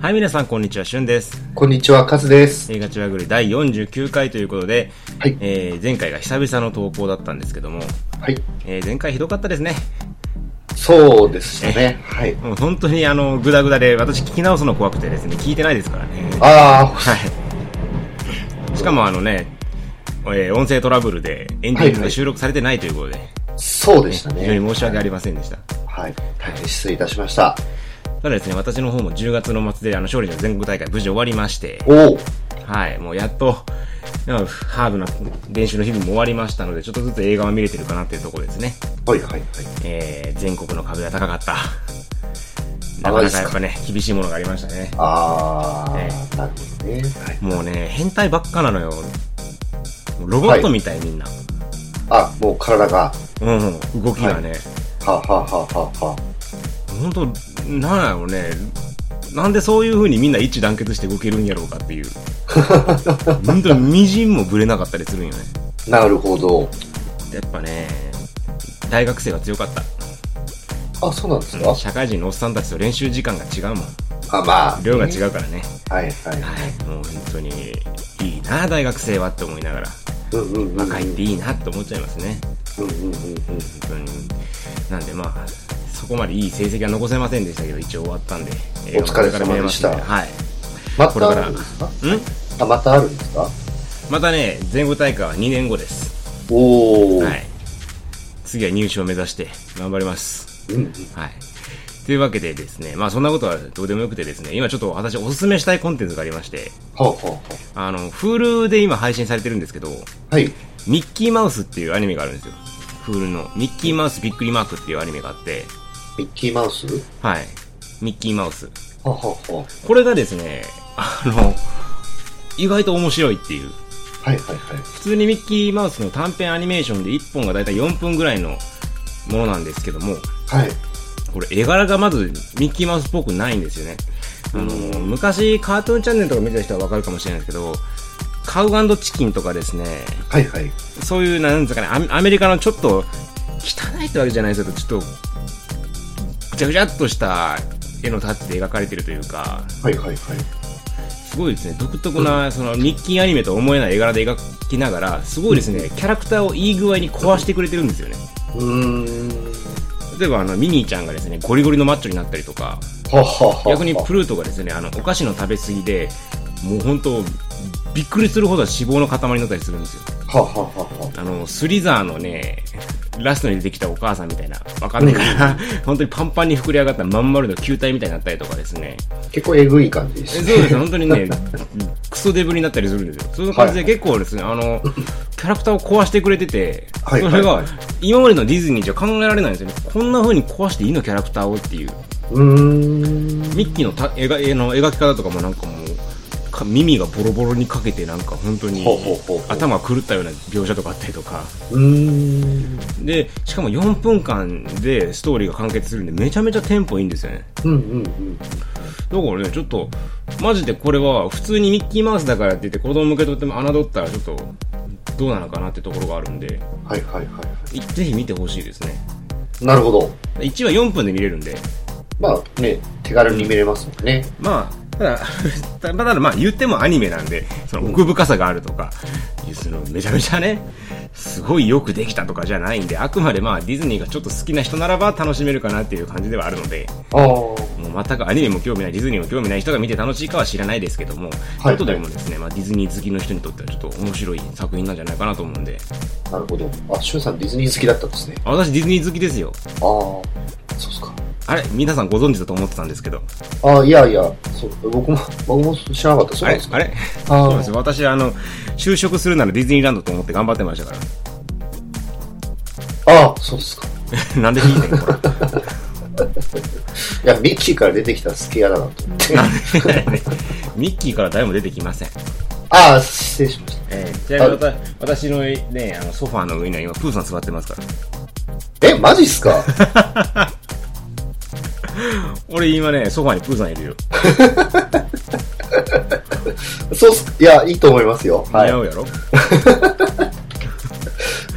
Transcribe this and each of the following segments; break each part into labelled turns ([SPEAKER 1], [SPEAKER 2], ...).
[SPEAKER 1] はい、皆さん、こんにちは、しゅんです。
[SPEAKER 2] こんにちは、カズです。
[SPEAKER 1] 映画チュアグル第49回ということで、
[SPEAKER 2] はい
[SPEAKER 1] えー前回が久々の投稿だったんですけども、
[SPEAKER 2] はい。
[SPEAKER 1] えー前回ひどかったですね。
[SPEAKER 2] そうでしたね。はい。
[SPEAKER 1] もう本当にあの、グダグダで、私聞き直すの怖くてですね、聞いてないですからね。
[SPEAKER 2] あ
[SPEAKER 1] はい。しかもあのね、えー音声トラブルでエンディングが収録されてないということで、
[SPEAKER 2] あ、そうでした
[SPEAKER 1] 非常に
[SPEAKER 2] ね。
[SPEAKER 1] 申し訳ありませんでした。
[SPEAKER 2] はい。大変失礼いたしました。
[SPEAKER 1] ただですね、私の方も10月の末であの勝利の全国大会無事終わりまして、はい、もうやっと、うんハードな練習の日々も終わりましたので、ちょっとずつ映画は見れてるかなっていうところですね。
[SPEAKER 2] はいはいはい。
[SPEAKER 1] えー、全国の壁は高かった。な
[SPEAKER 2] あ
[SPEAKER 1] か？なかやっぱね、厳しいものがありましたね。
[SPEAKER 2] あー、
[SPEAKER 1] え
[SPEAKER 2] なるほどね。はい。
[SPEAKER 1] もうね、変態ばっかなのよ。ロボットみたい、みんな。
[SPEAKER 2] あ、もう体が、
[SPEAKER 1] うん、動きがね。
[SPEAKER 2] はあ、はあはあはあは
[SPEAKER 1] 本当なんやろうね。なんでそういう風にみんな一致団結して動けるんやろうかっていう。本当にみじんもぶれなかったりするんよね。
[SPEAKER 2] あ、なるほど。
[SPEAKER 1] やっぱね、大学生は強かった。
[SPEAKER 2] あ、そうなんですか、
[SPEAKER 1] 社会人のおっさんたちと練習時間が違うもん。
[SPEAKER 2] あ、まあ。
[SPEAKER 1] 量が違うからね。
[SPEAKER 2] はいはい。
[SPEAKER 1] はい。もう本当にいいな、大学生はって思いながら。
[SPEAKER 2] うんうんうん。
[SPEAKER 1] 若いっていいなって思っちゃいますね。
[SPEAKER 2] うんうんうんうん。
[SPEAKER 1] 本当に。なんでまあ、そこまでいい成績は残せませんでしたけど、一応終わったんで。映画も
[SPEAKER 2] お疲れ様でした
[SPEAKER 1] はい。
[SPEAKER 2] またあ
[SPEAKER 1] これから
[SPEAKER 2] るんですか？
[SPEAKER 1] ん？
[SPEAKER 2] あ、またあるんですか？
[SPEAKER 1] またね、全国大会は2年後です。
[SPEAKER 2] おお。
[SPEAKER 1] はい。次は入賞を目指して頑張ります。
[SPEAKER 2] うんうん。
[SPEAKER 1] はい。というわけでですね、まあそんなことはどうでもよくてですね、今ちょっと私おすすめしたいコンテンツがありまして、
[SPEAKER 2] はあはあは
[SPEAKER 1] あの、Hulu で今配信されてるんですけど、
[SPEAKER 2] あ。はい。
[SPEAKER 1] ミッキーマウスっていうアニメがあるんですよ。Hulu の。ミッキーマウスびっくりマークっていうアニメがあって、
[SPEAKER 2] ミッキーマウス？
[SPEAKER 1] はい。ミッキーマウス。
[SPEAKER 2] はあはあは
[SPEAKER 1] これがですね、あの、意外と面白いっていう。
[SPEAKER 2] あ。はいはいはい。
[SPEAKER 1] 普通にミッキーマウスの短編アニメーションで1本がだいたい4分ぐらいのものなんですけども、
[SPEAKER 2] はい。
[SPEAKER 1] これ絵柄がまずミッキーマウスっぽくないんですよね。あの、昔カートゥーンチャンネルとか見てた人はわかるかもしれないですけど、カウチキンとかですね、
[SPEAKER 2] はいはい。
[SPEAKER 1] そういう、なんですかね、アメアメリカのちょっと汚いってわけじゃないですけど、ちょっと、ぐちゃぐちゃっとした絵のタッチで描かれてるというか、
[SPEAKER 2] はいはいはい。
[SPEAKER 1] すごいですね、独特な、その、ミッキーアニメと思えない絵柄で描きながら、すごいですね、キャラクターをいい具合に壊してくれてるんですよね。
[SPEAKER 2] うーん。
[SPEAKER 1] 例えば、あの、ミニーちゃんがですね、ゴリゴリのマッチョになったりとか、
[SPEAKER 2] ははは
[SPEAKER 1] 逆にプルートがですね、あの、お菓子の食べ過ぎで、もう本当びっくりするほど脂肪の塊になったりするんですよ。
[SPEAKER 2] はははは
[SPEAKER 1] あの、スリザーのね、ラストに出てきたお母さんみたいな、わかんないから、本当にパンパンに膨れ上がったまん丸の球体みたいになったりとかですね。
[SPEAKER 2] 結構えぐい感じで
[SPEAKER 1] えそう
[SPEAKER 2] す
[SPEAKER 1] です、本当にね、クソデブになったりするんですよ。そういう感じで結構ですね、あの、キャラクターを壊してくれてて、そ
[SPEAKER 2] はい
[SPEAKER 1] れが
[SPEAKER 2] はいはい、
[SPEAKER 1] 今までのディズニーじゃ考えられないんですよね。こんな風に壊していいのキャラクターをっていう。
[SPEAKER 2] うーん
[SPEAKER 1] ミッキーのた描絵の描き方とかもなんかもう、か耳がボロボロにかけてなんか本当に頭が狂ったような描写とかあったりとか。
[SPEAKER 2] うーん。
[SPEAKER 1] で、しかも4分間でストーリーが完結するんでめちゃめちゃテンポいいんですよね。
[SPEAKER 2] うんうんうん
[SPEAKER 1] だからね、ちょっと、マジでこれは普通にミッキーマウスだからって言って子供向けとっても侮ったらちょっとどうなのかなってところがあるんで、
[SPEAKER 2] はいはいはいはい。
[SPEAKER 1] ぜひ見てほしいですね。
[SPEAKER 2] なるほど。
[SPEAKER 1] 1話4分で見れるんで、
[SPEAKER 2] まあね手軽に見れますもんね。
[SPEAKER 1] まあ、た だ、たただまあ言ってもアニメなんで、その奥深さがあるとか、そのめちゃめちゃね、すごいよくできたとかじゃないんで、あくまでまあディズニーがちょっと好きな人ならば楽しめるかなっていう感じではあるので、もう全くアニメも興味ない、ディズニーも興味ない人が見て楽しいかは知らないですけども、
[SPEAKER 2] はい。
[SPEAKER 1] 後でもですね、まあ、ディズニー好きの人にとってはちょっと面白い作品なんじゃないかなと思うんで、
[SPEAKER 2] なるほど。あしゅんさんディズニー好きだったんですね。
[SPEAKER 1] あ私ディズニー好きですよ。
[SPEAKER 2] ああそうっすか
[SPEAKER 1] あれ皆さんご存知だと思ってたんですけど。
[SPEAKER 2] ああいやいやそう僕も僕も知らなかったそうなんですか
[SPEAKER 1] あれあれ？
[SPEAKER 2] あ
[SPEAKER 1] そうなん
[SPEAKER 2] ー
[SPEAKER 1] ですよ。私、あの、就職するならディズニーランドと思って頑張ってましたから。
[SPEAKER 2] ああそうですか
[SPEAKER 1] なんで聞いてんの？こ
[SPEAKER 2] いやミッキーから出てきたらスケアだなと思って
[SPEAKER 1] ミッキーから誰も出てきません。
[SPEAKER 2] ああ失礼しました
[SPEAKER 1] えー、ちなみに私のね、あの、ソファーの上には今、プーさん座ってますから。
[SPEAKER 2] えマジっすか？
[SPEAKER 1] 俺今ね、ソファーにプーさんいるよ。
[SPEAKER 2] そうっすいやいいと思いますよはい
[SPEAKER 1] 似合うやろ？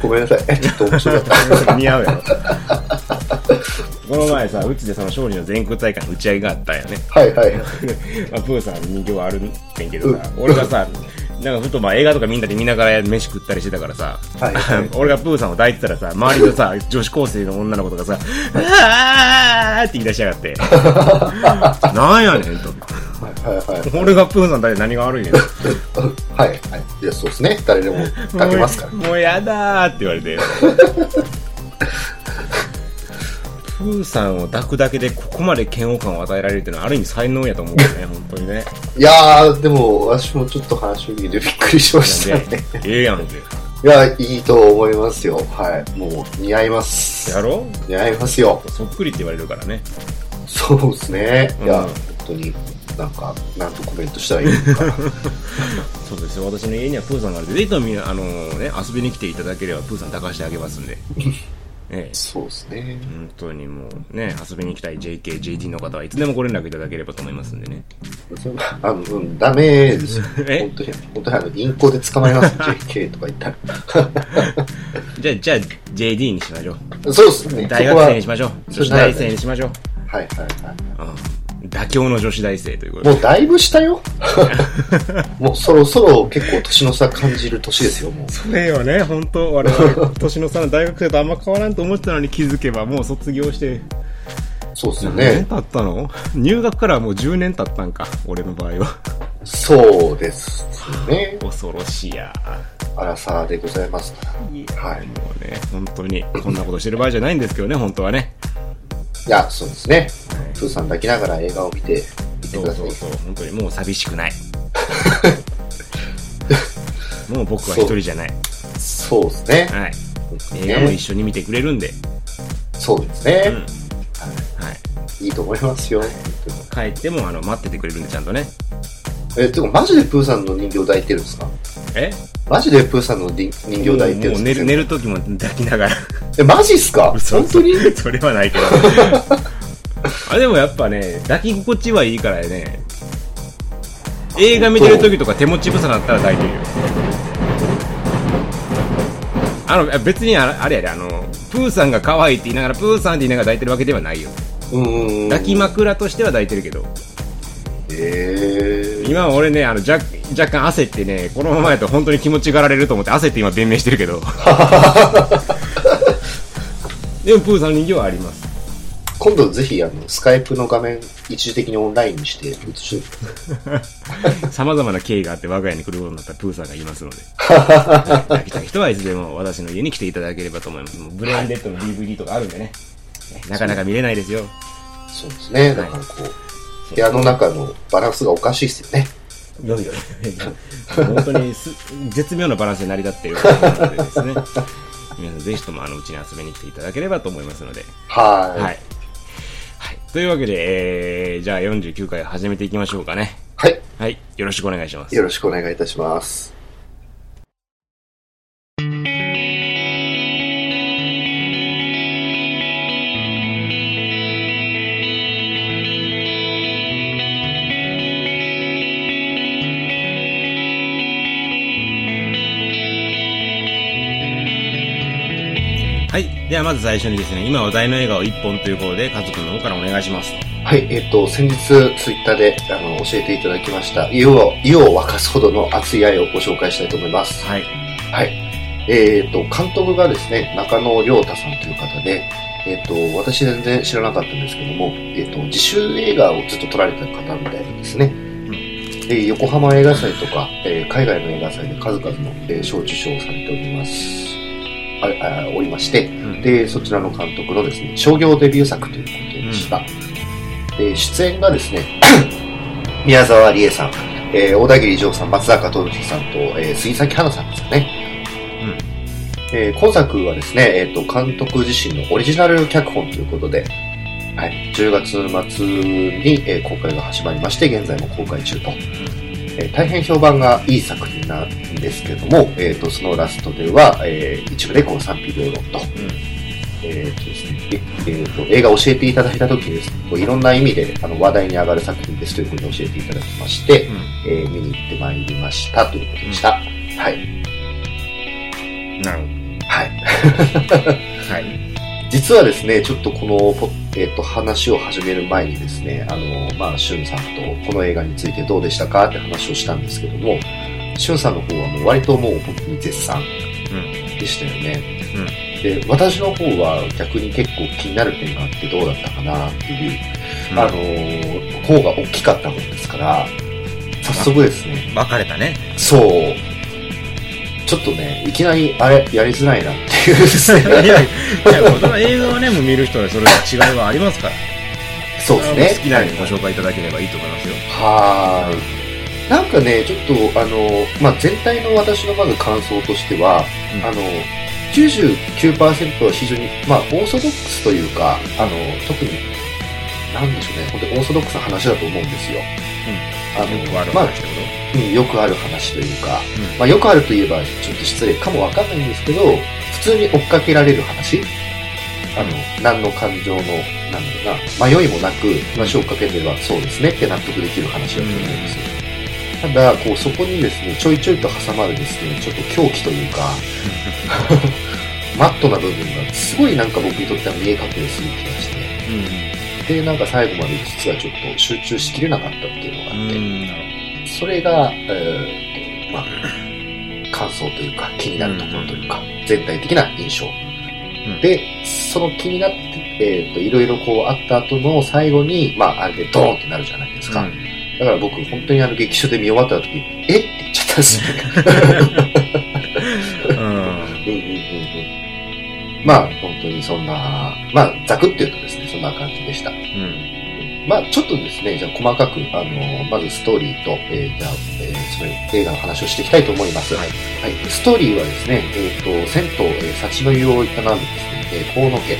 [SPEAKER 2] ごめんなさいちょっと面白かった
[SPEAKER 1] 似合うやろ。この前さ、うちでその勝利の全国大会の打ち上げがあったんよね。
[SPEAKER 2] はいはい。
[SPEAKER 1] まあ、プーさんの人形はあるんけどさ、俺がさ、なんかふとまあ映画とかみんなで見ながら飯食ったりしてたからさ、
[SPEAKER 2] はいはい
[SPEAKER 1] 俺がプーさんを抱いてたらさ、周りのさ、女子高生の女の子とかさ、あーって言い出しやがって、なんやねんと。
[SPEAKER 2] はいはいはい。
[SPEAKER 1] 俺がプーさん抱いて何が悪いねん。
[SPEAKER 2] はいはい。いや、そうですね。誰でもかけますから。
[SPEAKER 1] もうもうやだーって言われて。プーさんを抱くだけでここまで嫌悪感を与えられるっていうのはある意味才能やと思うよね、本当にね。
[SPEAKER 2] いやー、でも、私もちょっと話を聞いてびっくりしましたね。、
[SPEAKER 1] ええやんって。
[SPEAKER 2] いや、いいと思いますよ。はい。もう、似合います。
[SPEAKER 1] やろ？
[SPEAKER 2] 似合いますよ。
[SPEAKER 1] そっくりって言われるからね。
[SPEAKER 2] そうですね。いや、
[SPEAKER 1] うん
[SPEAKER 2] 本当に、なんか、なんとコメントしたらいいのかな。
[SPEAKER 1] そうですよ。私の家にはプーさんがあるんで、ぜひともあのね、遊びに来ていただければプーさん抱かしてあげますんで。ええ。
[SPEAKER 2] そうですね。
[SPEAKER 1] 本当にもうね、遊びに来たい JK、JT の方はいつでもご連絡いただければと思いますんでね。
[SPEAKER 2] あの、うん、ダメですよ。
[SPEAKER 1] え？
[SPEAKER 2] 本当に、本当にあの、インコで捕まえます。JK とか言ったら。
[SPEAKER 1] じゃあ、じゃあ JD にしましょう。
[SPEAKER 2] そうですね。
[SPEAKER 1] 大学生にしましょう。
[SPEAKER 2] そ
[SPEAKER 1] 女子大生にしましょう。
[SPEAKER 2] はいはいはい。
[SPEAKER 1] うん。妥協の女子大生ということで。
[SPEAKER 2] もうだいぶ下よ。もうそろそろ結構年の差感じる年ですよ、もう。
[SPEAKER 1] それよね、本当我々、年の差の大学生とあんま変わらんと思ってたのに気づけばもう卒業して、
[SPEAKER 2] そうですよ
[SPEAKER 1] 何年
[SPEAKER 2] ね。
[SPEAKER 1] 経ったの？入学からはもう10年経ったんか、俺の場合は。
[SPEAKER 2] そうですね。
[SPEAKER 1] 恐ろしいや。
[SPEAKER 2] アラサーでございますから。はい。
[SPEAKER 1] もうね、本当に、こんなことしてる場合じゃないんですけどね、本当はね。
[SPEAKER 2] いや、そうですね。
[SPEAKER 1] はい
[SPEAKER 2] プーさん抱きながら映画を見て、見て
[SPEAKER 1] そ
[SPEAKER 2] ください。
[SPEAKER 1] うそうそう、本当にもう寂しくない。もう僕は一人じゃない。
[SPEAKER 2] そうですね。
[SPEAKER 1] はい。映画も一
[SPEAKER 2] ね。
[SPEAKER 1] 緒に見てくれるんで、
[SPEAKER 2] そうですね。
[SPEAKER 1] うん。
[SPEAKER 2] は
[SPEAKER 1] はい。
[SPEAKER 2] い。いいと思いますよ。
[SPEAKER 1] 帰っても、あの、待っててくれるんで、ちゃんとね。
[SPEAKER 2] え、てか、マジでプーさんの人形抱いてるんですか？
[SPEAKER 1] え？
[SPEAKER 2] マジでプーさんの人人形抱いてるんですか？
[SPEAKER 1] もう寝る、寝る時も抱きながら。
[SPEAKER 2] え、マジっすか
[SPEAKER 1] 嘘
[SPEAKER 2] 本当に
[SPEAKER 1] それはないけど。あ、でもやっぱね、抱き心地はいいからね。映画見てる時とか手持ち無沙汰だったら抱いてるよ。あの、別にああれやで、あの、プーさんが可愛いって言いながら、プーさんって言いながら抱いてるわけではないよ。抱き枕としては抱いてるけど。
[SPEAKER 2] えー。
[SPEAKER 1] 今は俺ね、あの、若若干焦ってね、このままやと本当に気持ちがられると思って焦って今弁明してるけど。でもプーさんの人形はあります。
[SPEAKER 2] 今度ぜひ、あの、スカイプの画面、一時的にオンラインにして、映し
[SPEAKER 1] 様々な経緯があって我が家に来ることになったプーさんがいますので。はい来た人はいつでも私の家に来ていただければと思います。ブレインデッドの DVD とかあるんでね。ねなかなか見れないですよ。
[SPEAKER 2] そうですね。だからこう、部屋の中のバランスがおかしいっすよね。
[SPEAKER 1] よいよい。本当にす絶妙なバランスで成り立っているのでですね。皆さんぜひともあのうちに遊びに来ていただければと思いますので。
[SPEAKER 2] はい。
[SPEAKER 1] はい。はい。というわけで、えー、じゃあ49回始めていきましょうかね。
[SPEAKER 2] はい。
[SPEAKER 1] はい。よろしくお願いします。
[SPEAKER 2] よろしくお願いいたします。
[SPEAKER 1] ではまず最初にですね、今話題の映画を1本ということで、カズくんの方からお願いします。
[SPEAKER 2] はい、えっ、と、先日、ツイッターで、あの、教えていただきました、湯を、湯を沸かすほどの熱い愛をご紹介したいと思います。
[SPEAKER 1] はい。
[SPEAKER 2] はい。えっ、と、監督がですね、中野亮太さんという方で、えっ、と、私全然知らなかったんですけども、えっ、と、自主映画をずっと撮られた方みたいですね。で横浜映画祭とか、えー海外の映画祭で数々の、えー賞受賞をされております。おりまして、
[SPEAKER 1] うん
[SPEAKER 2] で、そちらの監督のですね、商業デビュー作ということでした。で、出演がですね、宮沢りえさん、えー小田切丈さん、松坂桃李さんと、えー杉咲花さんですかね。えー今作はですね、えっ、と、監督自身のオリジナル脚本ということで、はい、10月末に、えー公開が始まりまして、現在も公開中と。えー大変評判がいい作品なんですけども、えっ、と、そのラストでは、えー一部でこう賛否両論と、えーとですね、ええーと映画を教えていただいた時にですね、こういろんな意味であの話題に上がる作品ですというふうに教えていただきまして、
[SPEAKER 1] うん。
[SPEAKER 2] えー見に行ってまいりましたということでした。はい。
[SPEAKER 1] なるほ
[SPEAKER 2] はい。
[SPEAKER 1] ど。はい。
[SPEAKER 2] 実はですね、ちょっとこのポ、えっ、と、話を始める前にですね、あの、まあ、しゅんさんとこの映画についてどうでしたかって話をしたんですけども、しゅんさんの方はもう割ともう本当に絶賛でしたよね。で、私の方は逆に結構気になる点があってどうだったかなっていう、
[SPEAKER 1] うん。
[SPEAKER 2] あのー方が大きかったもんですから、早速ですね、
[SPEAKER 1] 分かれたね。
[SPEAKER 2] そう、ちょっとね、いきなりあれ、やりづらいなってい
[SPEAKER 1] いや、いや、映画はね、もう見る人はそれ違いはありますから。
[SPEAKER 2] そうですね。
[SPEAKER 1] 好きなようにご紹介いただければいいと思いますよ。
[SPEAKER 2] はーい。なんかね、ちょっと、あの、まあ、全体の私のまず感想としては、
[SPEAKER 1] うん
[SPEAKER 2] あの、99%は非常に、まあ、オーソドックスというか、あの、特に、なんでしょうね、本当にオーソドックスな話だと思うんですよ。あの、
[SPEAKER 1] よくある
[SPEAKER 2] まあ
[SPEAKER 1] 話
[SPEAKER 2] よくある話というか、
[SPEAKER 1] うん
[SPEAKER 2] まあ、よくあるといえばちょっと失礼かもわかんないんですけど、普通に追っかけられる話？あの、何の感情の、なんだろうな、迷いもなく話を追っかければそうですねって納得できる話だと思うんですよ。ただ、こう、そこにですね、ちょいちょいと挟まるですね、ちょっと狂気というか、マットな部分がすごいなんか僕にとっては見え隠れする気がして、
[SPEAKER 1] と。うん。
[SPEAKER 2] で、なんか最後まで実はちょっと集中しきれなかったっていうのがあって、それが、えーまあ、感想というか、気になるところというか、全体的な印象。
[SPEAKER 1] うん
[SPEAKER 2] で、その気になって、えっ、と、いろいろこうあった後の最後に、まあ、あれでドーンってなるじゃないですか。
[SPEAKER 1] ほど。
[SPEAKER 2] だから僕、本当にあの劇場で見終わった時、えっ？て言っちゃったんですよね。
[SPEAKER 1] うん。うん。
[SPEAKER 2] うんうんうんうんまあ、本当にそんな、まあ、ざくって言うとですね、そんな感じでした。
[SPEAKER 1] うん。
[SPEAKER 2] まあ、ちょっとですね、じゃあ細かく、あの、まずストーリーと、えーじゃあ、えーそれ、映画の話をしていきたいと思います。
[SPEAKER 1] はい。
[SPEAKER 2] はい、ストーリーはですね、えっ、と、銭湯、えー、幸の湯を営むですね、えー、河野家。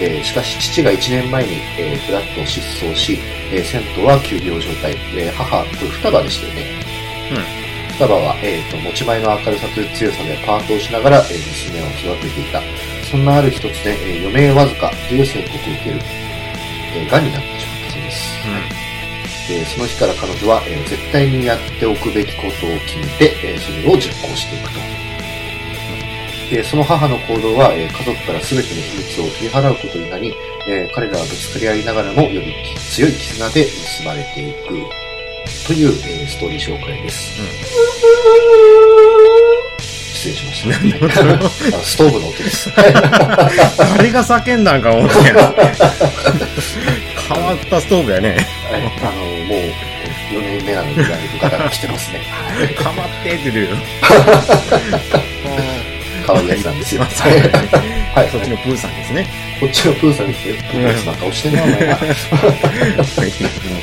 [SPEAKER 2] えーしかし、父が1年前に、えー、フラットを失踪し、えー銭湯は休業状態。えー母、これ双葉でしたよね。双葉は、えっ、と、持ち前の明るさという強さでパートをしながら、えー娘を育てていた。そんなある一つで、えー余命わずかという宣告を受ける。えー、癌になってしまうです。でその日から彼女は、えー絶対にやっておくべきことを決めて、えーそれを実行していくと。でその母の行動は、えー家族から全ての秘密を取り払うことになり、えー彼らはぶつかり合いながらもより強い絆で結ばれていくという、えーストーリー紹介です。失礼しました。ストーブの音です。
[SPEAKER 1] 誰が叫んだんか思ってん変わったストーブやね。
[SPEAKER 2] はいあの、もう、4年目なので、だいぶガタが来てますね。はい
[SPEAKER 1] かまってって言うよ。
[SPEAKER 2] 可愛いやつなんですよ。はい。
[SPEAKER 1] そっちのプーさんですね。
[SPEAKER 2] こっちのプーさんに来て、プーさんなんか押してんな、お前な。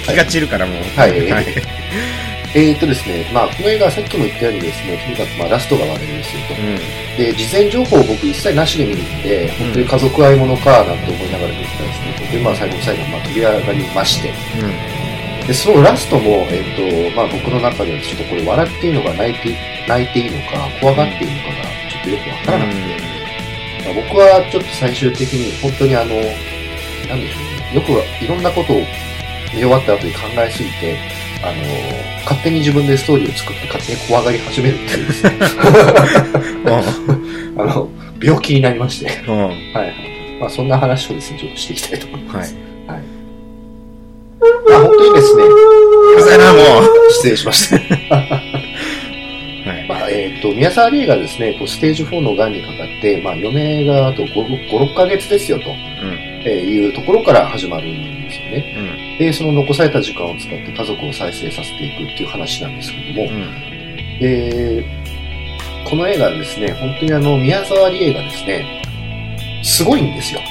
[SPEAKER 1] 気が散るからもう。
[SPEAKER 2] はいえーっとですね、まあ、この映画はさっきも言ったようにですね、とにかくまあラストが悪いですよと。
[SPEAKER 1] うん。
[SPEAKER 2] で、事前情報を僕一切なしで見るんで、本当に家族愛ものかなんて思いながら見てたんですね。で、まあ、最後の最後、まあ、飛び上がりまして。
[SPEAKER 1] うん。
[SPEAKER 2] で、そのラストも、えっ、と、まあ、僕の中ではちょっとこれ笑っていいのか泣いて、泣いていいのか、怖がっていいのかが、ちょっとよくわからなくて。まあ僕はちょっと最終的に本当にあの、なんでしょうね、よくいろんなことを見終わった後に考えすぎて、あの、勝手に自分でストーリーを作って勝手に怖がり始めるっていうですね、あの、病気になりまして。はいはい。まあそんな話をですね、ちょっとしていきたいと思います。
[SPEAKER 1] はい。
[SPEAKER 2] はい。まあ本当にですね、
[SPEAKER 1] うざいな、もう。
[SPEAKER 2] 失礼しました。
[SPEAKER 1] はい。
[SPEAKER 2] まあ、えっ、と、宮沢りえがですね、こうステージ4の癌にかかって、まあ余命があと5、5 6ヶ月ですよと。
[SPEAKER 1] うん。
[SPEAKER 2] えーいうところから始まるんですよね。
[SPEAKER 1] うん。
[SPEAKER 2] で、その残された時間を使って家族を再生させていくっていう話なんですけども、
[SPEAKER 1] うん。
[SPEAKER 2] で、この映画はですね、本当にあの、宮沢りえがですね、すごいんですよ。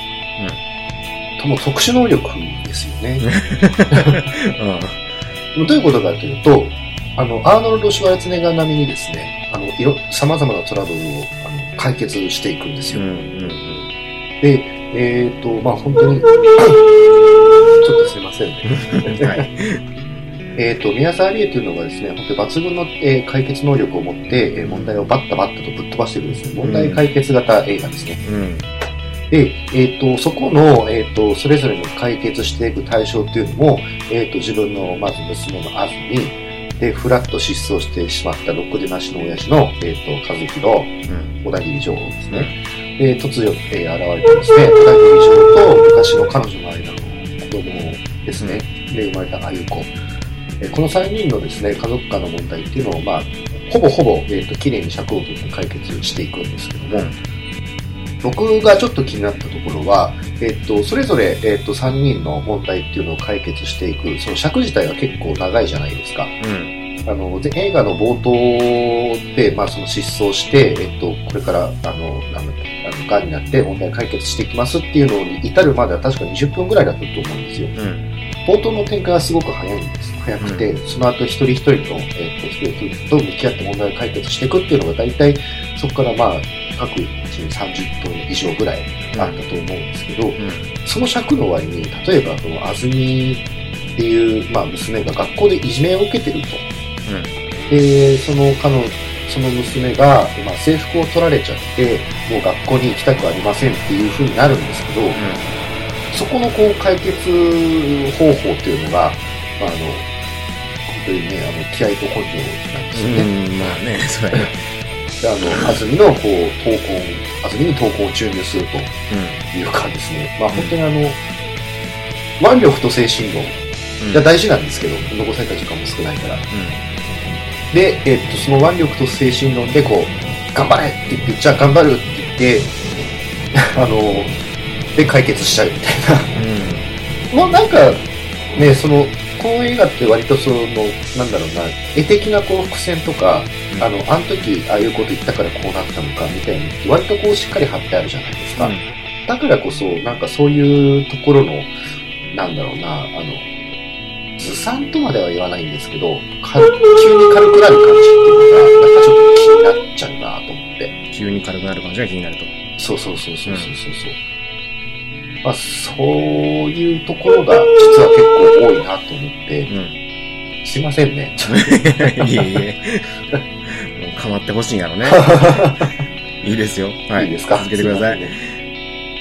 [SPEAKER 2] とも特殊能力ですよね。どういうことかというと、あの、アーノルド・シュワルツェネッガー並みにですね、あの、いろ、様々なトラブルをあの解決していくんですよ。
[SPEAKER 1] うん。うん。
[SPEAKER 2] で、えっ、と、まあ本当に、ちょっとすいませんね。えっと、宮沢りえというのがですね、本当に抜群の、えー解決能力を持って、えー問題をバッタバッタとぶっ飛ばしているですね、問題解決型映画ですね。
[SPEAKER 1] うん。
[SPEAKER 2] で、えっ、と、そこの、えっ、と、それぞれの解決していく対象っていうのも、えっ、と、自分の、まず娘の安住、で、フラッと失踪してしまったろくでなしの親父の、えっ、と、和弘、
[SPEAKER 1] うん。
[SPEAKER 2] 小田切情報ですね。で、突如、えー現れてですね、小田切城と昔の彼女の子供ですね、で生まれたあゆ子。この3人のですね、家族間の問題っていうのを、まあ、ほぼほぼ、えっ、と、綺麗に尺を取って解決していくんですけども、僕がちょっと気になったところは、えっと、それぞれ、えっと、3人の問題っていうのを解決していく、その尺自体は結構長いじゃないですか。
[SPEAKER 1] うん。
[SPEAKER 2] あの、で映画の冒頭で、まあ、その失踪して、えっと、これから、あの、なんだっけ、あの、癌になって問題解決していきますっていうのに至るまでは確か20分ぐらいだったと思うんですよ。
[SPEAKER 1] うん。
[SPEAKER 2] 冒頭の展開はすごく早いんです。早くて、その後一人一人と、えっと、一人と向き合って問題を解決していくっていうのが大体、そこからまあ、各1に30分以上ぐらいあったと思うんですけど、
[SPEAKER 1] うん。
[SPEAKER 2] その尺の割に、例えば、その、安住っていう、まあ、娘が学校でいじめを受けてると。で、その彼女、その娘が、まあ、制服を取られちゃって、もう学校に行きたくありませんっていう風になるんですけど、そこのこう解決方法っていうのが、まあ、あの、本当にね、あの、気合と根性なんですよね。
[SPEAKER 1] うん。まあね、それ。
[SPEAKER 2] であの、安住のこう、闘魂、安住に闘魂を注入すると
[SPEAKER 1] う
[SPEAKER 2] いうかですね、まあ本当にあの、腕力と精神論
[SPEAKER 1] ん。
[SPEAKER 2] が大事なんですけど、残された時間も少ないから。
[SPEAKER 1] う
[SPEAKER 2] で、えっと、その腕力と精神論でこう、頑張れって言って、じゃあ頑張るって言って、あの、で解決しちゃうみたい
[SPEAKER 1] ん。うん。
[SPEAKER 2] な。もうなんか、ね、その、この映画って割とその、なんだろうな、絵的なこう伏線とか、
[SPEAKER 1] うん
[SPEAKER 2] あの、あの時ああいうこと言ったからこうなったのかみたいなのって割とこうしっかり貼ってあるじゃないですか。だからこそ、なんかそういうところの、なんだろうな、あの、ずさんとまでは言わないんですけど、か急に軽くなる感じっていうのが、なんかちょっと気になっちゃうなと思って。
[SPEAKER 1] 急に軽くなる感じが気になると。
[SPEAKER 2] そうそうそうそうそうそうそう。まあ、そういうところが実は結構多いなと思って、
[SPEAKER 1] うん。
[SPEAKER 2] すいませんね。ちょっ
[SPEAKER 1] いえいえ。もう構ってほしいんやろね。いいですよ。はい。
[SPEAKER 2] といいですか？
[SPEAKER 1] 続けてください。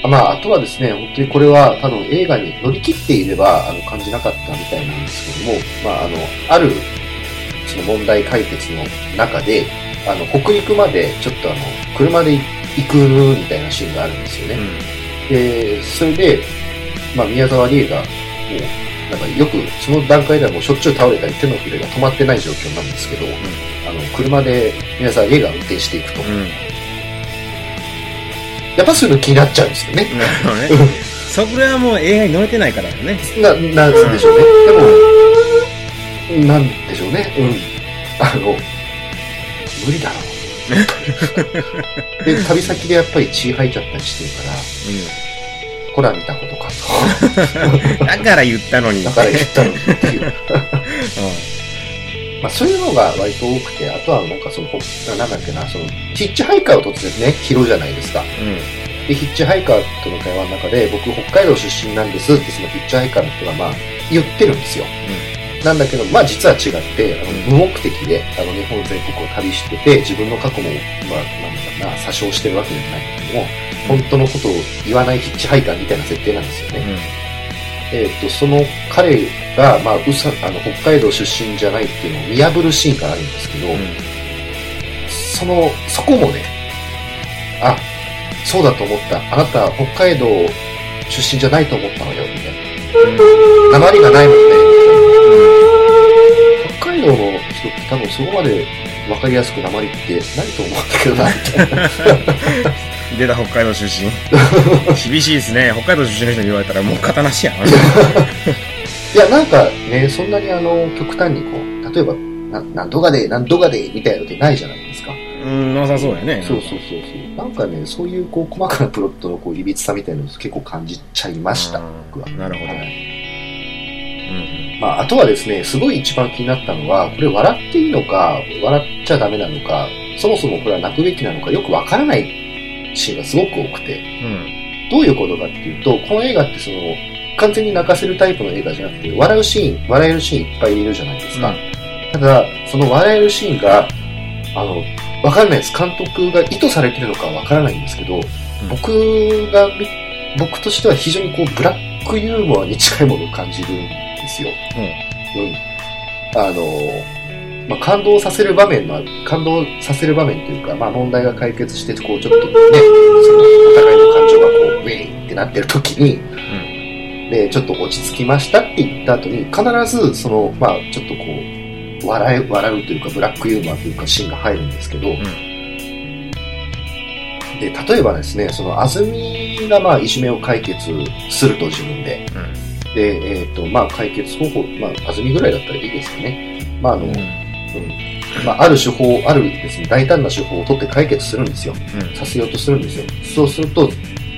[SPEAKER 2] すまあ、あとはですね、本当にこれは多分映画に乗り切っていればあの感じなかったみたいなんですけども、まあ、あの、あるその問題解決の中で、あの、北陸までちょっとあの、車で行くみたいなシーンがあるんですよね。で、それで、まあ、宮沢りえが、もう、なんかよく、その段階ではもうしょっちゅう倒れたり手のひらが止まってない状況なんですけど、あの、車で宮沢りえが運転していくと。
[SPEAKER 1] うん。うん。
[SPEAKER 2] やっぱそういうの気になっちゃうんですよね。
[SPEAKER 1] なるほどね。それはもう映画に乗れてないからだよね。
[SPEAKER 2] な、なんでしょうね。でも、なんでしょうね。うん。あの、無理だろう。で、旅先でやっぱり血吐いちゃったりしてるから、ほら見たことか
[SPEAKER 1] うん。だから言ったのに。
[SPEAKER 2] と。だから言ったのにっていう。
[SPEAKER 1] う
[SPEAKER 2] まあそういうのが割と多くて、あとはなんかその、ほなんだっけな、その、ヒッチハイカーを突然ね、拾うじゃないですか。
[SPEAKER 1] ん。
[SPEAKER 2] で、ヒッチハイカーとの会話の中で、僕北海道出身なんですってそのヒッチハイカーの人がまあ言ってるんですよ。なんだけど、まあ実は違って、あの無目的で、あの日本全国を旅してて、自分の過去も、まあ、なんだろうな、詐称してるわけじゃないけども、本当のことを言わないヒッチハイカーみたいな設定なんですよね。えっ、と、その彼が、まあ、うさ、あの、北海道出身じゃないっていうのを見破るシーンがあるんですけど、その、そこもね、あ、そうだと思った。あなた、北海道出身じゃないと思ったのよ、みたいな。鉛がないもんね、みたいな。北海道の人って多分そこまで分かりやすく鉛ってないと思うんだけどな、みたいな。
[SPEAKER 1] 出た北海道出身。厳しいですね。北海道出身の人に言われたらもう型なしやん。
[SPEAKER 2] いや、なんかね、そんなにあの、極端にこう、例えば、ななんとかで、なんとかで、みたいなのってないじゃないですか。
[SPEAKER 1] うん、なさそうやね。
[SPEAKER 2] そうそうそうそう。なんかね、そういうこう、細かなプロットのこう、いびつさみたいなのを結構感じちゃいました、
[SPEAKER 1] うん
[SPEAKER 2] 僕は。
[SPEAKER 1] なるほど
[SPEAKER 2] はい
[SPEAKER 1] うん
[SPEAKER 2] まあ、あとはですね、すごい一番気になったのは、これ笑っていいのか、笑っちゃダメなのか、そもそもこれは泣くべきなのか、よくわからないシーンがすごく多くて、
[SPEAKER 1] うん。
[SPEAKER 2] どういうことかっていうと、この映画ってその、完全に泣かせるタイプの映画じゃなくて、笑うシーン、笑えるシーンいっぱいいるじゃないですか。ただ、その笑えるシーンが、あの、わからないです。監督が意図されてるのかわからないんですけど、僕が見、僕としては非常にこう、ブラックユーモアに近いものを感じるんですよ。うん。あの、まあ、感動させる場面の感動させる場面というか、まあ、問題が解決して、こう、ちょっとね、その、お互いの感情がこう、ウェイってなってる時に、で、ちょっと落ち着きましたって言った後に、必ず、その、まあ、ちょっとこう、笑い、笑うというか、ブラックユーモアというか、シーンが入るんですけど、
[SPEAKER 1] うん。
[SPEAKER 2] で、例えばですね、その、安住がまあ、いじめを解決すると自分で、
[SPEAKER 1] うん。
[SPEAKER 2] で、えっ、と、まあ、解決方法、まあ、安住ぐらいだったらいいですかね。まあ、あの、うんまあ、ある手法、あるですね、大胆な手法を取って解決するんですよ。
[SPEAKER 1] うん。
[SPEAKER 2] させようとするんですよ。そうすると、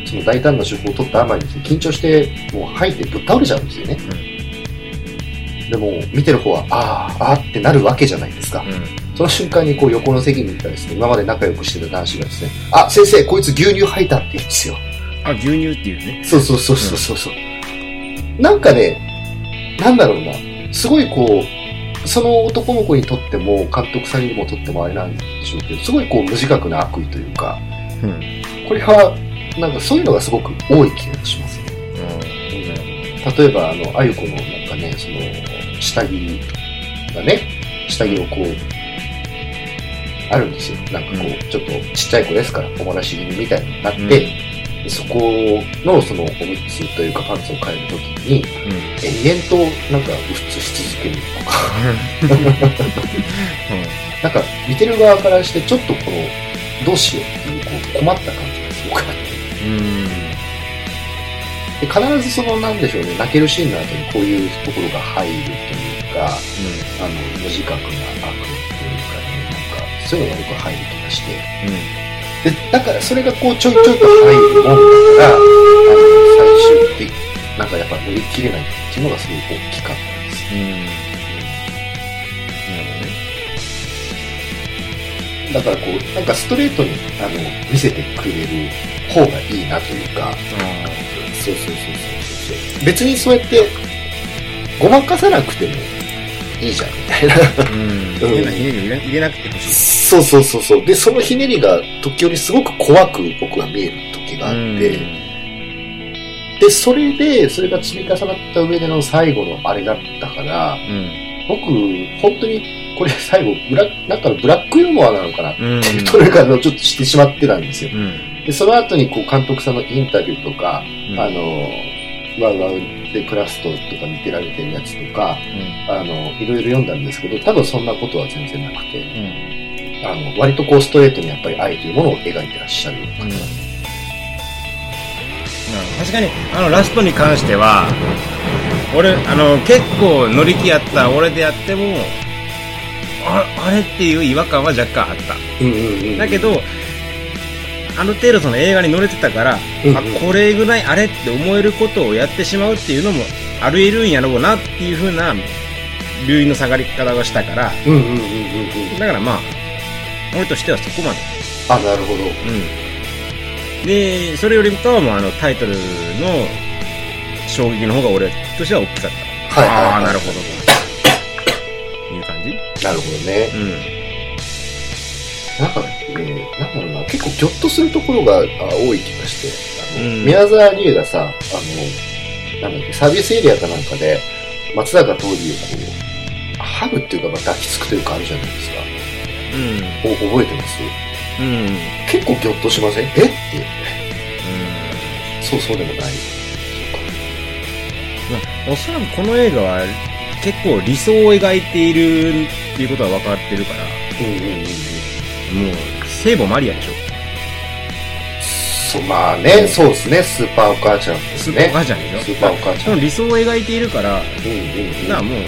[SPEAKER 2] その大胆な手法を取ったあまりですね、緊張して、もう吐いてぶっ倒れちゃうんですよね。でも、見てる方は、ああ、ああってなるわけじゃないですか。
[SPEAKER 1] うん。
[SPEAKER 2] その瞬間にこう横の席にいたですね、今まで仲良くしてた男子がですね、あ、先生、こいつ牛乳吐いたって言うんですよ。
[SPEAKER 1] あ、牛乳っていうね。
[SPEAKER 2] そうそうそうそうそうそう。なんかね、なんだろうな、すごいこう、その男の子にとっても、監督さんにもとってもあれなんでしょうけど、すごいこう無自覚な悪意というか、
[SPEAKER 1] うん。
[SPEAKER 2] これは、なんかそういうのがすごく多い気がしますね。例えば、あの、あゆこのなんかね、その、下着がね、下着をこう、あるんですよ。なんかこう、ちょっとちっちゃい子ですから、おもらし気味みたいになって、そこのそのおむつというかパンツを変えるときに、
[SPEAKER 1] うん。
[SPEAKER 2] 延々となんかうつし続けるとか、なんか見てる側からしてちょっとこの、どうしようっていうこう困った感じがすごくあって、
[SPEAKER 1] うん。
[SPEAKER 2] で必ずそのなんでしょうね、泣けるシーンの後にこういうところが入るというか、あの、無自覚な悪というかね、なんか、そういうのが僕は入る気がして、で、だからそれがこうちょいちょいと入るもんだから、あの、最終的、なんかやっぱ乗り切れないっていうのがすごい大きかったです。
[SPEAKER 1] うん。うん。なる
[SPEAKER 2] だからこう、なんかストレートに、あの、見せてくれる方がいいなというか、そうそうそうそうそうそう。別にそうやって、ごまかさなくてもいいじゃん、みたいな。
[SPEAKER 1] うん。変なひねりを入れなくてほしい。
[SPEAKER 2] そうそうそうそう。で、そのひねりが時折すごく怖く僕は見える時があって、で、それで、それが積み重なった上での最後のあれだったから、
[SPEAKER 1] うん。
[SPEAKER 2] 僕、本当に、これ最後、ブラなんかのブラックユーモアなのかな？って
[SPEAKER 1] うん。
[SPEAKER 2] いうところからちょっとしてしまってたんですよ。
[SPEAKER 1] うん。
[SPEAKER 2] で、その後にこう監督さんのインタビューとか、
[SPEAKER 1] うん
[SPEAKER 2] あの、ワウワウでクラストとか見てられてるやつとか、あの、いろいろ読んだんですけど、多分そんなことは全然なくて、
[SPEAKER 1] うん。
[SPEAKER 2] あの、割とこうストレートにやっぱり愛というものを描いてらっしゃる方なんで
[SPEAKER 1] 確かに、あの、ラストに関しては、俺、あの、結構乗り気やった俺でやっても、ああれっていう違和感は若干あった。
[SPEAKER 2] うんうんうん。
[SPEAKER 1] だけど、ある程度その映画に乗れてたから、
[SPEAKER 2] うんうん
[SPEAKER 1] あ、これぐらいあれって思えることをやってしまうっていうのもあり得るんやろうなっていう風な、流飲の下がり方をしたから、
[SPEAKER 2] うんうんうんうんうん。
[SPEAKER 1] だからまあ、俺としてはそこまで。
[SPEAKER 2] あ、なるほど。
[SPEAKER 1] うん。で、それよりかはもうあのタイトルの衝撃の方が俺としては大きかった。
[SPEAKER 2] はいはいはい
[SPEAKER 1] ああ、なるほど。という感じ
[SPEAKER 2] なるほどね。
[SPEAKER 1] うん。
[SPEAKER 2] なんかね、なんだろうな、結構ギョッとするところがあ多い気がして、あの、
[SPEAKER 1] うん
[SPEAKER 2] 宮沢りえがさ、あの、なんだっけ、サービスエリアかなんかで、松坂桃李をこう、ハグっていうか、まあ、抱きつくというかあるじゃないですか。
[SPEAKER 1] うん。
[SPEAKER 2] お覚えてます？
[SPEAKER 1] うん。うん。
[SPEAKER 2] 結構ギョッとしません？え？っていう。そうそうでもない。
[SPEAKER 1] まあ、おそらくこの映画は結構理想を描いているっていうことは分かってるから、
[SPEAKER 2] うんうんうんうん。
[SPEAKER 1] もう、聖母マリアでしょ。
[SPEAKER 2] そう、まあね、そうですね、スーパーお母ちゃんで。
[SPEAKER 1] スーパーお母ちゃんでしょ。
[SPEAKER 2] スーパーお母ちゃん。
[SPEAKER 1] 理想を描いているから、
[SPEAKER 2] うんうんうん。
[SPEAKER 1] なあもう、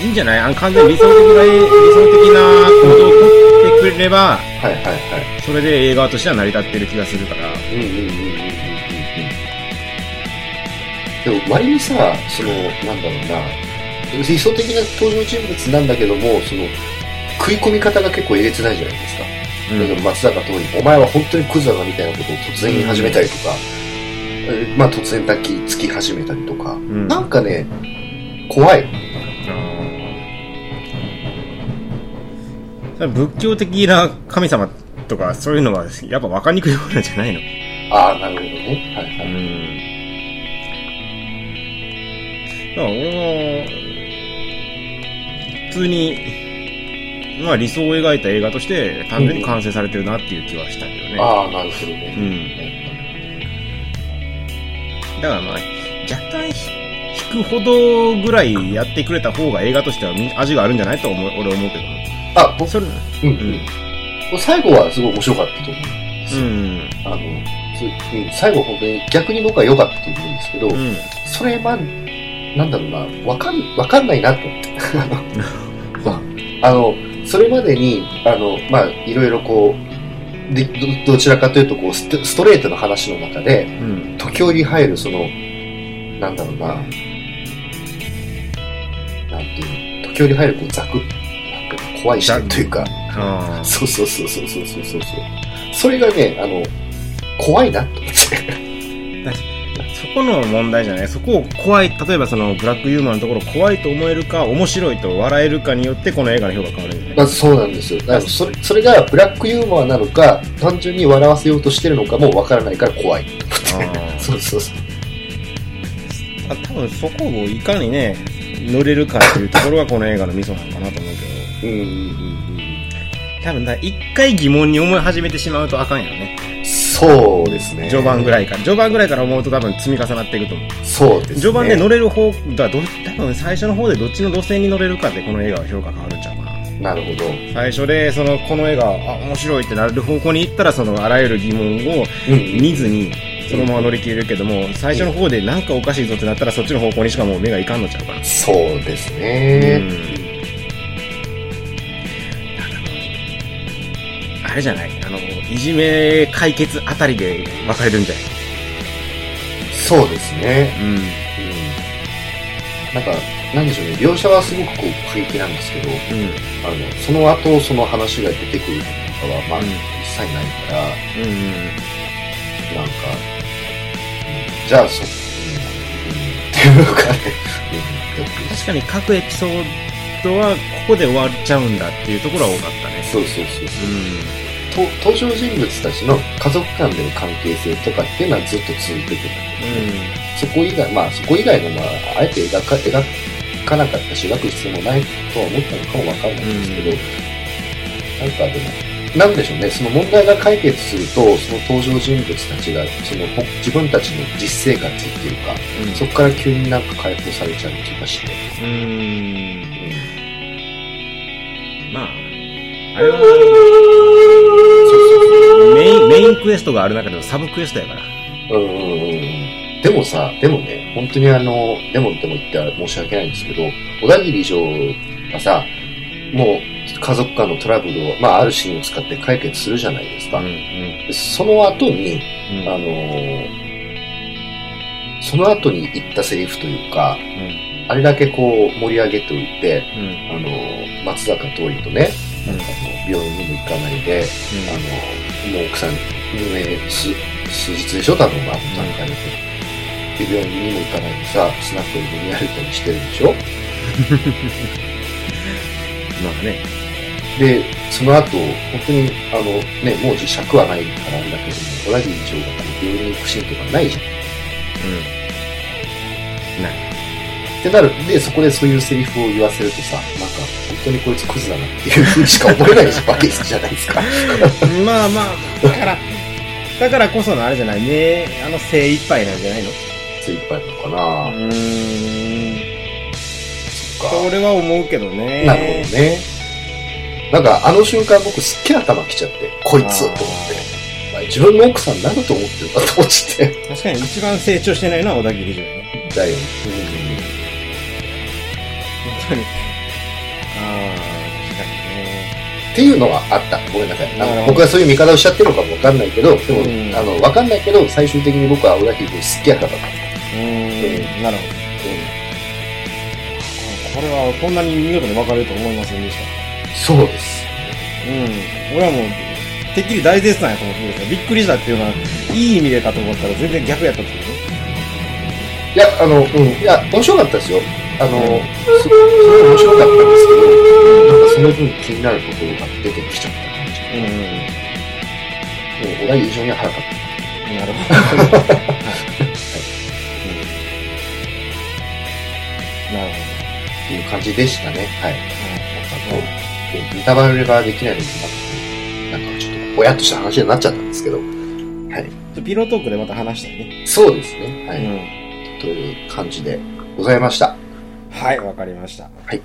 [SPEAKER 1] いいんじゃない？あの完全に理想的な、理想的な行動をとってくれれば、
[SPEAKER 2] はいはいはい。
[SPEAKER 1] それで映画としては成り立ってる気がするから、
[SPEAKER 2] うんうんうんうんうんうん。でも割にさ、その、なんだろうな、理想的な登場人物なんだけども、その、食い込み方が結構えげつないじゃないですか。
[SPEAKER 1] うん
[SPEAKER 2] 松坂桃李、お前は本当にクズだなみたいなことを突然言い始めたりとか、えーまあ突然抱きつき始めたりとか、
[SPEAKER 1] ん
[SPEAKER 2] なんかね、怖い。
[SPEAKER 1] 仏教的な神様とかそういうのはやっぱ分かりにくいものじゃないの？
[SPEAKER 2] ああ、なるほどね。はいはい。
[SPEAKER 1] ん。だから俺は、普通に、まあ理想を描いた映画として単純に完成されてるなっていう気はしたけどね。
[SPEAKER 2] ああ、なるほどね。
[SPEAKER 1] うん。だからまあ、若干ひ引くほどぐらいやってくれた方が映画としてはみ味があるんじゃないと思う、俺思うけどね。
[SPEAKER 2] あ、僕、
[SPEAKER 1] それ、
[SPEAKER 2] うん、
[SPEAKER 1] う
[SPEAKER 2] うんん。最後はすごい面白かったと思う。
[SPEAKER 1] うん。
[SPEAKER 2] あの、つうん、最後本当に逆に僕は良かったと思うんですけど、
[SPEAKER 1] うん。
[SPEAKER 2] それま、なんだろうな、わかん、わかんないなと思って。あの、それまでに、あの、まあ、いろいろこう、で、ど、どちらかというと、こうスト、レートの話の中で、
[SPEAKER 1] うん。
[SPEAKER 2] 時折入る、その、なんだろうな、なんていうの、時折入る、こう、ザク怖い視点というか。そうそうそうそうそうそうそう。それがね、あの、怖いなと思って。
[SPEAKER 1] そこの問題じゃない。そこを怖い、例えばそのブラックユーモアのところ怖いと思えるか、面白いと笑えるかによってこの映画の評価変わるんじゃない
[SPEAKER 2] まずそうなんですよ。だからそれ、それがブラックユーモアなのか、単純に笑わせようとしてるのかもわからないから怖い。そうそうそう。
[SPEAKER 1] あ多分そこをいかにね、乗れるかっていうところがこの映画のミソなのかなと思うけど、
[SPEAKER 2] うんうんうん
[SPEAKER 1] 多分だ一回疑問に思い始めてしまうとあかんやろね。
[SPEAKER 2] うん。そうですね。
[SPEAKER 1] 序盤ぐらいから。序盤ぐらいから思うと多分積み重なっていくと思う。
[SPEAKER 2] そうですね。
[SPEAKER 1] 序盤で乗れる方、だど多分最初の方でどっちの路線に乗れるかでこの映画は評価変わるんちゃうかな。
[SPEAKER 2] なるほど。
[SPEAKER 1] 最初で、その、この映画、あ、面白いってなる方向に行ったら、その、あらゆる疑問を
[SPEAKER 2] うんうん。
[SPEAKER 1] 見ずに、そのまま乗り切れるけども、最初の方でなんかおかしいぞってなったら、そっちの方向にしかもう目がいかんのちゃうかな。
[SPEAKER 2] そうですね。
[SPEAKER 1] あれじゃない？いじめ解決あたりで分かれるんじゃない？
[SPEAKER 2] そうですね。
[SPEAKER 1] うん。
[SPEAKER 2] うん。なんか、なんでしょうね。描写はすごくこう、過激なんですけど、
[SPEAKER 1] うん。
[SPEAKER 2] あの、その後、その話が出てくるとかは、まあ、
[SPEAKER 1] うん
[SPEAKER 2] 一切ないから、
[SPEAKER 1] うん。
[SPEAKER 2] なんか、うんじゃあ、そ、うん、うん、っていうかね、
[SPEAKER 1] 確かに各エピソードはここで終わっちゃうんだっていうところは多かったね。
[SPEAKER 2] そうそうそうそう。
[SPEAKER 1] うん。
[SPEAKER 2] と登場人物たちの家族間での関係性とかっていうのはずっと続いてて、そこ以外、まあそこ以外のまあ、あえて描か描かなかったし、描く必要もないとは思ったのかもわかんないんですけど、なんかでも、なんでしょうね、その問題が解決すると、その登場人物たちが、そのほ自分たちの実生活っていうか、
[SPEAKER 1] うん。
[SPEAKER 2] そこから急になんか解放されちゃう気がして、
[SPEAKER 1] うん。
[SPEAKER 2] うん。
[SPEAKER 1] まあ、あれは、
[SPEAKER 2] そうそう
[SPEAKER 1] メイン、メインクエストがある中でのサブクエストやから。
[SPEAKER 2] そう。うんうんうんうん。でもさ、でもね、本当にあの、でもでも言ったら申し訳ないんですけど、小田切城がさ、もう家族間のトラブルを、まああるシーンを使って解決するじゃないですか。
[SPEAKER 1] うん。
[SPEAKER 2] でその後に、
[SPEAKER 1] うん。
[SPEAKER 2] あのーその後に言ったセリフというか、あれだけこう盛り上げておいて、
[SPEAKER 1] うん。
[SPEAKER 2] あのー松坂桃李とね、病院にも行かないで、あの、もう奥さん、入院数数日でしょ？多分、まあ、段階で。で、病院にも行かないでさ、スナックに飲み歩いたりしてるでしょ？
[SPEAKER 1] まあね。
[SPEAKER 2] で、その後、本当に、あの、ね、もう磁石はないからあれだけども、小田切長がこう病院に行くシーンとかないじゃん。
[SPEAKER 1] うん。ない。
[SPEAKER 2] ってなる。で、そこでそういうセリフを言わせるとさ、なんか、本当にこいつクズだなっていうふうにしか思えないわけじゃないですか。
[SPEAKER 1] まあまあ、だから、だからこそのあれじゃないね、あの精一杯なんじゃないの？
[SPEAKER 2] 精一杯なのかな、
[SPEAKER 1] うーん。
[SPEAKER 2] そっか。
[SPEAKER 1] 俺は思うけどね。
[SPEAKER 2] なるほどね。なんか、あの瞬間僕すっげえ頭きちゃって、こいつと思って。まあ自分の奥さん何だと思ってるんだと思って。
[SPEAKER 1] 確かに一番成長してないのは小田切城ね。
[SPEAKER 2] だよね。
[SPEAKER 1] 本当に。ああ、確かにね。
[SPEAKER 2] っていうのはあった。ごめんなさい。あの僕はそういう見方をしちゃってるのかもわかんないけど、でも、
[SPEAKER 1] うん
[SPEAKER 2] あの、わかんないけど、最終的に僕は小田切君すっげえ頭だった。
[SPEAKER 1] うーん、なるほど。これはこんなに見事に分かれると思いませんでした。
[SPEAKER 2] そうです。
[SPEAKER 1] うん。俺はもう、てっきり大絶賛やと思ってるんですよ。びっくりしたっていうのは、いい意味でかと思ったら全然逆やったんですけどね。
[SPEAKER 2] いや、あの、うん。いや、面白かったですよ。あのす、すごい面白かったんですけど、なんかその分気になることが出てきちゃった感じ。
[SPEAKER 1] うん。
[SPEAKER 2] もう、俺は異常に早かった。
[SPEAKER 1] なるほど。はい、なるほど。
[SPEAKER 2] っていう感じでしたね。はい。
[SPEAKER 1] うん、
[SPEAKER 2] なん。かもう、ネタバレができないのかななん。かちょっと、ぼやっとした話になっちゃったん。ですけど、はい。
[SPEAKER 1] ピロートークでまた話したいね。
[SPEAKER 2] そうですね。はい。
[SPEAKER 1] うん、
[SPEAKER 2] という感じでございました。
[SPEAKER 1] はい、わかりました。
[SPEAKER 2] はい。